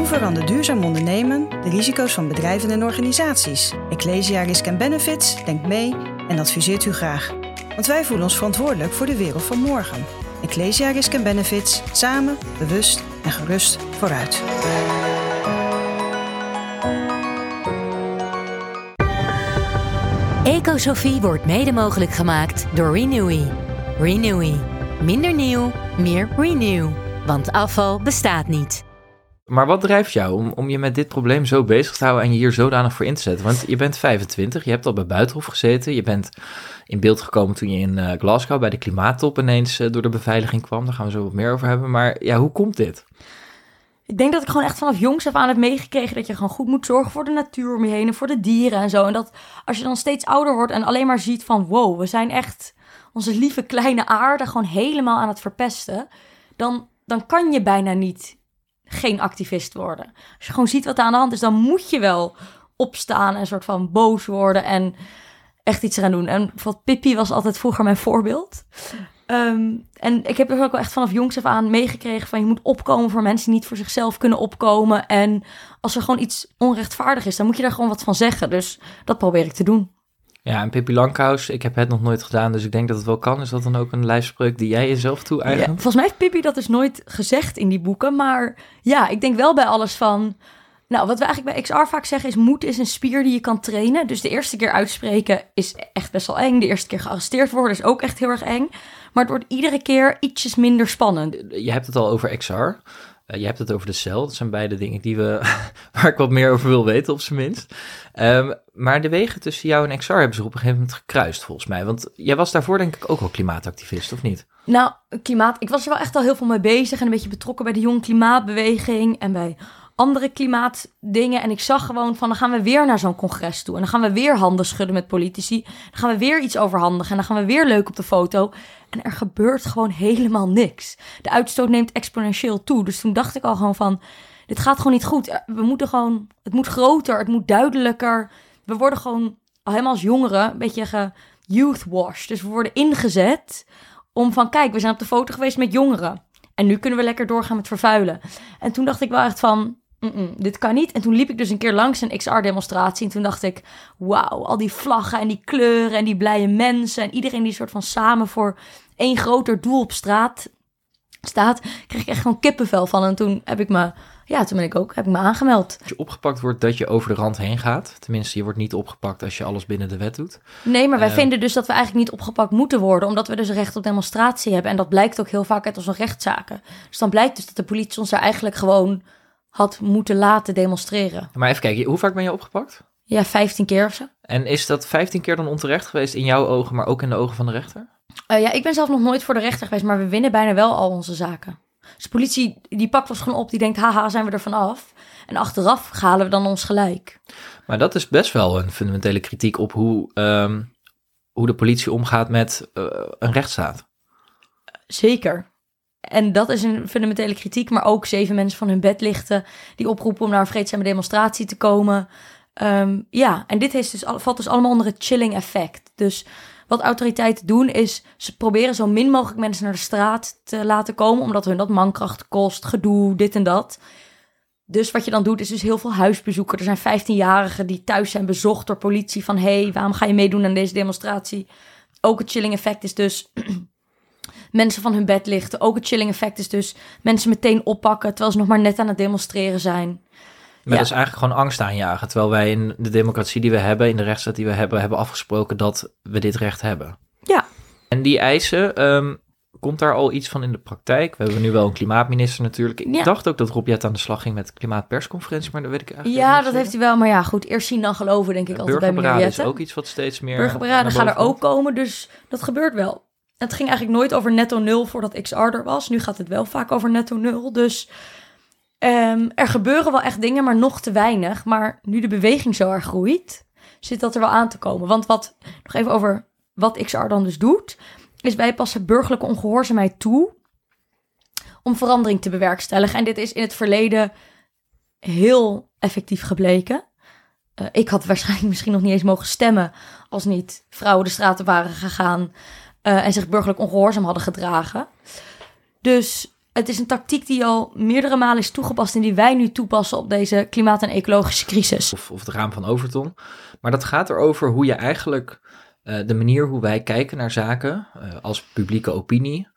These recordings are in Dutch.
Hoe verandert duurzaam ondernemen de risico's van bedrijven en organisaties? Ecclesia Risk Benefits denkt mee en adviseert u graag. Want wij voelen ons verantwoordelijk voor de wereld van morgen. Ecclesia Risk Benefits, samen, bewust en gerust vooruit. Ecosofie wordt mede mogelijk gemaakt door Renewy. Renewy. Minder nieuw, meer renew. Want afval bestaat niet. Maar wat drijft jou om, om je met dit probleem zo bezig te houden en je hier zodanig voor in te zetten? Want je bent 25, je hebt al bij Buitenhof gezeten, je bent in beeld gekomen toen je in uh, Glasgow bij de klimaattop ineens uh, door de beveiliging kwam. Daar gaan we zo wat meer over hebben. Maar ja, hoe komt dit? Ik denk dat ik gewoon echt vanaf jongs af aan heb meegekregen dat je gewoon goed moet zorgen voor de natuur om je heen en voor de dieren en zo. En dat als je dan steeds ouder wordt en alleen maar ziet van wow, we zijn echt onze lieve kleine aarde gewoon helemaal aan het verpesten, dan, dan kan je bijna niet geen activist worden. Als je gewoon ziet wat er aan de hand is, dan moet je wel opstaan en een soort van boos worden en echt iets eraan doen. En bijvoorbeeld Pippi was altijd vroeger mijn voorbeeld. Ehm, en ik heb dus ook wel echt vanaf jongs af aan meegekregen van je moet opkomen voor mensen die niet voor zichzelf kunnen opkomen. En als er gewoon iets onrechtvaardig is, dan moet je daar gewoon wat van zeggen. Dus dat probeer ik te doen. Ja, en Pippi Langkous, ik heb het nog nooit gedaan, dus ik denk dat het wel kan. Is dat dan ook een lijfspreuk die jij jezelf toe eigent? Ja, volgens mij heeft Pippi dat dus nooit gezegd in die boeken. Maar ja, ik denk wel bij alles van... Nou, wat we eigenlijk bij XR vaak zeggen is... moed is een spier die je kan trainen. Dus de eerste keer uitspreken is echt best wel eng. De eerste keer gearresteerd worden is ook echt heel erg eng. Maar het wordt iedere keer ietsjes minder spannend. Je hebt het al over XR. Uh, je hebt het over de cel. Dat zijn beide dingen die we, waar ik wat meer over wil weten, op zijn minst. Um, maar de wegen tussen jou en XR hebben zich op een gegeven moment gekruist, volgens mij. Want jij was daarvoor denk ik ook wel klimaatactivist, of niet? Nou, klimaat. Ik was er wel echt al heel veel mee bezig en een beetje betrokken bij de jonge klimaatbeweging en bij andere klimaatdingen. En ik zag gewoon van, dan gaan we weer naar zo'n congres toe. En dan gaan we weer handen schudden met politici. Dan gaan we weer iets overhandigen. En dan gaan we weer leuk op de foto. En er gebeurt gewoon helemaal niks. De uitstoot neemt exponentieel toe. Dus toen dacht ik al gewoon van, dit gaat gewoon niet goed. We moeten gewoon, het moet groter, het moet duidelijker. We worden gewoon, helemaal als jongeren, een beetje ge youth wash. Dus we worden ingezet om van, kijk, we zijn op de foto geweest met jongeren. En nu kunnen we lekker doorgaan met vervuilen. En toen dacht ik wel echt van, dit kan niet. En toen liep ik dus een keer langs een XR-demonstratie. En toen dacht ik, wauw, al die vlaggen en die kleuren en die blije mensen. En iedereen die soort van samen voor één groter doel op straat staat. Kreeg ik echt gewoon kippenvel van. En toen heb ik me, ja, toen ben ik ook, heb ik me aangemeld. Als je opgepakt wordt, dat je over de rand heen gaat. Tenminste, je wordt niet opgepakt als je alles binnen de wet doet. Nee, maar wij uh, vinden dus dat we eigenlijk niet opgepakt moeten worden. Omdat we dus recht op demonstratie hebben. En dat blijkt ook heel vaak uit onze rechtszaken. Dus dan blijkt dus dat de politie ons daar eigenlijk gewoon had moeten laten demonstreren. Maar even kijken, hoe vaak ben je opgepakt? Ja, 15 keer of zo. En is dat 15 keer dan onterecht geweest in jouw ogen, maar ook in de ogen van de rechter? Uh, ja, ik ben zelf nog nooit voor de rechter geweest, maar we winnen bijna wel al onze zaken. Dus de politie die pakt ons gewoon op, die denkt, haha, zijn we er vanaf. En achteraf halen we dan ons gelijk. Maar dat is best wel een fundamentele kritiek op hoe, um, hoe de politie omgaat met uh, een rechtsstaat. Zeker. En dat is een fundamentele kritiek, maar ook zeven mensen van hun bed lichten die oproepen om naar een vreedzame demonstratie te komen. Um, ja, en dit heeft dus, valt dus allemaal onder het chilling effect. Dus wat autoriteiten doen is, ze proberen zo min mogelijk mensen naar de straat te laten komen, omdat hun dat mankracht kost, gedoe, dit en dat. Dus wat je dan doet, is dus heel veel huisbezoeken. Er zijn 15-jarigen die thuis zijn bezocht door politie van... hé, hey, waarom ga je meedoen aan deze demonstratie? Ook het chilling effect is dus mensen van hun bed lichten. Ook het chilling effect is dus mensen meteen oppakken terwijl ze nog maar net aan het demonstreren zijn. Maar ja. dat is eigenlijk gewoon angst aanjagen. Terwijl wij in de democratie die we hebben, in de rechtsstaat die we hebben, hebben afgesproken dat we dit recht hebben. Ja. En die eisen, um, komt daar al iets van in de praktijk? We hebben nu wel een klimaatminister natuurlijk. Ik ja. dacht ook dat Rob Jet aan de slag ging met de klimaatpersconferentie, maar dat weet ik eigenlijk Ja, dat heeft hij wel. Maar ja, goed, eerst zien dan geloven, denk ik altijd bij meneer is ook iets wat steeds meer... Burgerberaden gaan er ook komen, dus dat gebeurt wel. Het ging eigenlijk nooit over netto nul voordat XR er was. Nu gaat het wel vaak over netto nul. Dus um, er gebeuren wel echt dingen, maar nog te weinig. Maar nu de beweging zo erg groeit, zit dat er wel aan te komen. Want wat, nog even over wat XR dan dus doet, is wij passen burgerlijke ongehoorzaamheid toe om verandering te bewerkstelligen. En dit is in het verleden heel effectief gebleken. Uh, ik had waarschijnlijk misschien nog niet eens mogen stemmen als niet vrouwen de straten waren gegaan uh, en zich burgerlijk ongehoorzaam hadden gedragen. Dus het is een tactiek die al meerdere malen is toegepast en die wij nu toepassen op deze klimaat- en ecologische crisis. Of, of het raam van Overton. Maar dat gaat erover hoe je eigenlijk eh, de manier hoe wij kijken naar zaken eh, als publieke opinie,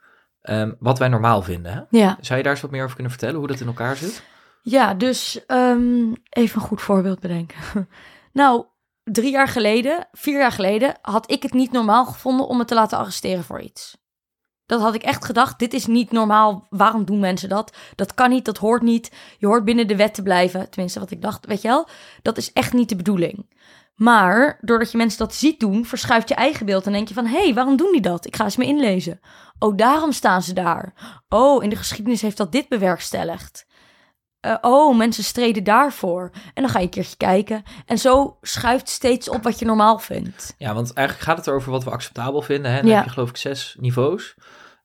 ehm, wat wij normaal vinden. Hè? Ja, Zou je daar eens wat meer over kunnen vertellen, hoe dat in elkaar zit? ja dus ehm, even een goed voorbeeld bedenken. nou, drie jaar geleden, vier jaar geleden, had ik het niet normaal gevonden om me te laten arresteren voor iets. Dat had ik echt gedacht, dit is niet normaal. Waarom doen mensen dat? Dat kan niet, dat hoort niet. Je hoort binnen de wet te blijven. Tenminste, wat ik dacht, weet je wel. Dat is echt niet de bedoeling. Maar doordat je mensen dat ziet doen, verschuift je eigen beeld. En denk je van, hé, hey, waarom doen die dat? Ik ga eens me inlezen. Oh, daarom staan ze daar. Oh, in de geschiedenis heeft dat dit bewerkstelligd. Eh, oh, mensen streden daarvoor. En dan ga je een keertje kijken. En zo schuift steeds op wat je normaal vindt. Ja, want eigenlijk gaat het erover wat we acceptabel vinden. Hè? Dan Ja. heb je geloof ik zes niveaus.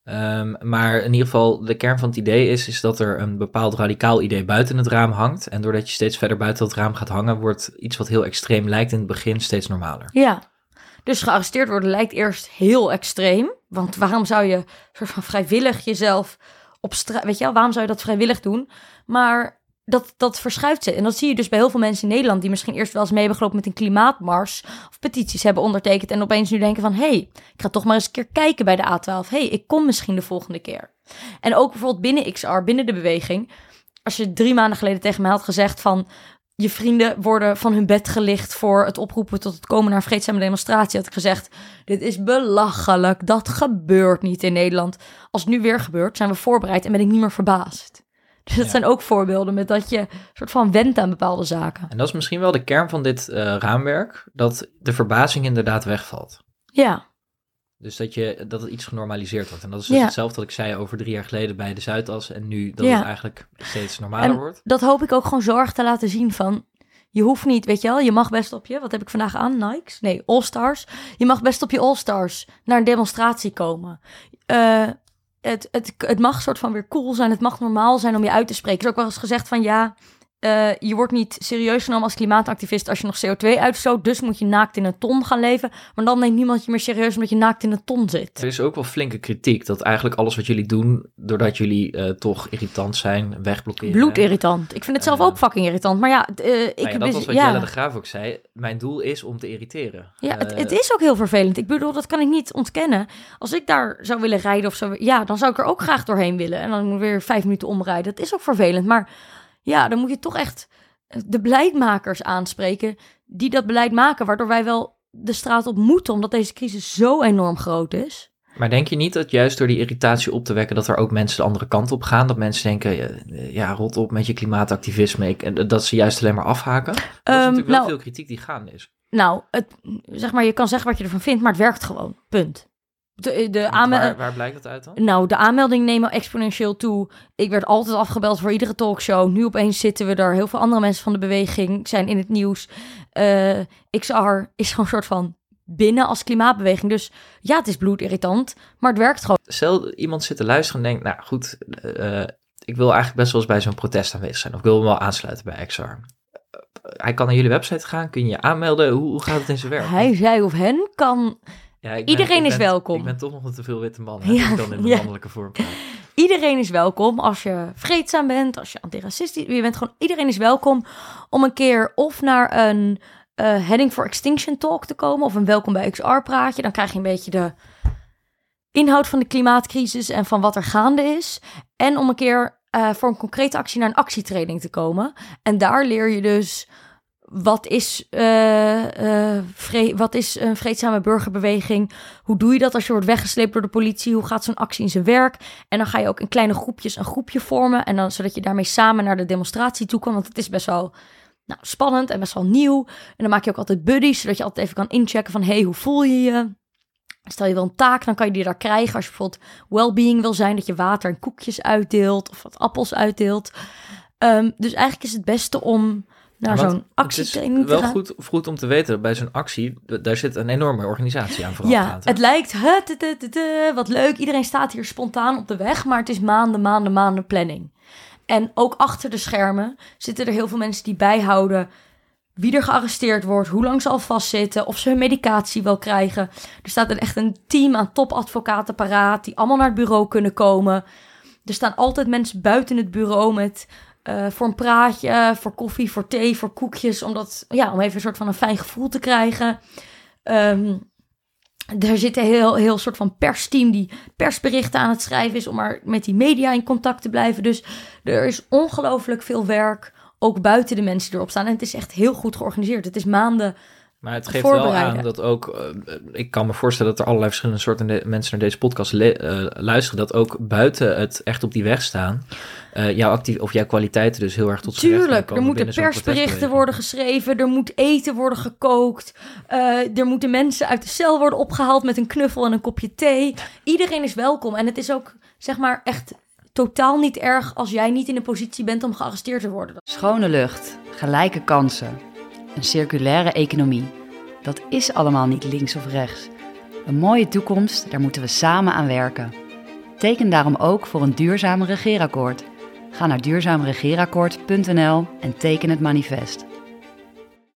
Ehm, maar in ieder geval, de kern van het idee is, is dat er een bepaald radicaal idee buiten het raam hangt. En doordat je steeds verder buiten het raam gaat hangen, wordt iets wat heel extreem lijkt in het begin steeds normaler. Ja. Dus gearresteerd worden lijkt eerst heel extreem. Want waarom zou je soort van vrijwillig jezelf Weet je wel, waarom zou je dat vrijwillig doen? Maar dat, dat verschuift ze. En dat zie je dus bij heel veel mensen in Nederland... die misschien eerst wel eens mee hebben gelopen met een klimaatmars... of petities hebben ondertekend... en opeens nu denken van... hé, hey, ik ga toch maar eens een keer kijken bij de A12. Hé, hey, ik kom misschien de volgende keer. En ook bijvoorbeeld binnen XR, binnen de beweging... als je drie maanden geleden tegen mij had gezegd van je vrienden worden van hun bed gelicht voor het oproepen tot het komen naar vreedzame demonstratie, had ik gezegd: Dit is belachelijk. Dat gebeurt niet in Nederland. Als het nu weer gebeurt, zijn we voorbereid en ben ik niet meer verbaasd. Dus dat Ja. zijn ook voorbeelden met dat je soort van went aan bepaalde zaken. En dat is misschien wel de kern van dit eh, raamwerk, dat de verbazing inderdaad wegvalt. Ja, Dus dat, je, dat het iets genormaliseerd wordt. En dat is dus Ja. hetzelfde wat ik zei over drie jaar geleden bij de Zuidas. En nu dat Ja. het eigenlijk steeds normaler En- wordt. dat hoop ik ook gewoon zorg te laten zien van. Je hoeft niet, weet je wel, je mag best op je, wat heb ik vandaag aan? Nikes? Nee, All-Stars. Je mag best op je All-Stars naar een demonstratie komen. Eh, het, het, het mag soort van weer cool zijn, het mag normaal zijn om je uit te spreken. Er is ook wel eens gezegd van ja, eh, je wordt niet serieus genomen als klimaatactivist als je nog CO2 uitstoot. Dus moet je naakt in een ton gaan leven. Maar dan neemt niemand je meer serieus omdat je naakt in een ton zit. Er is ook wel flinke kritiek dat eigenlijk alles wat jullie doen, doordat jullie eh, toch irritant zijn, wegblokkeren. Bloedirritant. Ik vind het zelf Eh, ook fucking irritant. Maar ja, ik Nou ja, dat dus- was wat ja. Jelle de Graaf ook zei. Mijn doel is om te irriteren. Ja, het, het is ook heel vervelend. Ik bedoel, dat kan ik niet ontkennen. Als ik daar zou willen rijden of zo, ja, dan zou ik er ook graag doorheen willen. En dan weer vijf minuten omrijden. Dat is ook vervelend. Maar ja, dan moet je toch echt de beleidmakers aanspreken die dat beleid maken, waardoor wij wel de straat op moeten, omdat deze crisis zo enorm groot is. Maar denk je niet dat juist door die irritatie op te wekken, dat er ook mensen de andere kant op gaan? Dat mensen denken, ja, ja rot op met je klimaatactivisme. Ik, en dat ze juist alleen maar afhaken? Dat is Ehm, natuurlijk wel nou- veel kritiek die gaande is. Nou, het, zeg maar, je kan zeggen wat je ervan vindt, maar het werkt gewoon. Punt. De, de Want aanmel- waar, waar blijkt dat uit dan? Nou, de aanmeldingen nemen exponentieel toe. Ik werd altijd afgebeld voor iedere talkshow. Nu opeens zitten we er. Heel veel andere mensen van de beweging zijn in het nieuws. Eh, XR is gewoon een soort van binnen als klimaatbeweging. Dus ja, het is bloedirritant, maar het werkt gewoon. Stel iemand zit te luisteren en denkt, nou goed, eh, ik wil eigenlijk best wel eens bij zo'n protest aanwezig zijn. Of ik wil me wel aansluiten bij XR. Eh, hij kan naar jullie website gaan, kun je je aanmelden. Hoe, hoe gaat het in zijn werk? Hij, zij of hen kan... Ja, Iedereen is welkom. Ik ben toch nog een te veel witte man. Hè, Ja, ja, dan in de ja. mannelijke vorm. Iedereen is welkom als je vreedzaam bent, als je antiracistisch... Je bent gewoon... Iedereen is welkom om een keer of naar een eh, Heading for Extinction talk te komen... of een Welkom bij XR praatje. Dan krijg je een beetje de inhoud van de klimaatcrisis en van wat er gaande is. En om een keer eh, voor een concrete actie naar een actietraining te komen. En daar leer je dus wat is, vre- wat is een vreedzame burgerbeweging? Hoe doe je dat als je wordt weggesleept door de politie? Hoe gaat zo'n actie in zijn werk? En dan ga je ook in kleine groepjes een groepje vormen. En dan, zodat je daarmee samen naar de demonstratie toe kan. Want het is best wel nou, spannend en best wel nieuw. En dan maak je ook altijd buddies, zodat je altijd even kan inchecken van... hey, hoe voel je je? Stel je wil een taak, dan kan je die daar krijgen. Als je bijvoorbeeld well-being wil zijn, dat je water en koekjes uitdeelt of wat appels uitdeelt. Ehm, dus eigenlijk is het beste om naar zo'n actietraining Het te is wel gaan. goed, goed om te weten, bij zo'n actie, daar zit een enorme organisatie aan vooraf. Ja, het lijkt wat leuk. Iedereen staat hier spontaan op de weg, maar het is maanden, maanden, maanden planning. En ook achter de schermen zitten er heel veel mensen die bijhouden wie er gearresteerd wordt, hoe lang ze al vastzitten, of ze hun medicatie wel krijgen. Er staat er echt een team aan topadvocaten paraat die allemaal naar het bureau kunnen komen. er staan altijd mensen buiten het bureau met eh, voor een praatje, voor koffie, voor thee, voor koekjes. Omdat, ja, om even een soort van een fijn gevoel te krijgen. Ehm, er zit een heel, heel soort van persteam die persberichten aan het schrijven is om maar met die media in contact te blijven. Dus er is ongelooflijk veel werk, ook buiten de mensen die erop staan. En het is echt heel goed georganiseerd. Het is maanden maar het geeft wel aan dat ook, uh, ik kan me voorstellen dat er allerlei verschillende soorten mensen naar deze podcast uh, luisteren, dat ook buiten het echt op die weg staan, uh, jouw, actief, of jouw kwaliteiten dus heel erg tot z'n Tuurlijk, er moeten persberichten worden geschreven, er moet eten worden gekookt, er moeten mensen uit de cel worden opgehaald met een knuffel en een kopje thee. Iedereen is welkom en het is ook, zeg maar, echt totaal niet erg als jij niet in de positie bent om gearresteerd te worden. Schone lucht, gelijke kansen een circulaire economie. Dat is allemaal niet links of rechts. Een mooie toekomst, daar moeten we samen aan werken. Teken daarom ook voor een duurzaam regeerakkoord. Ga naar duurzaamregeerakkoord.nl en teken het manifest.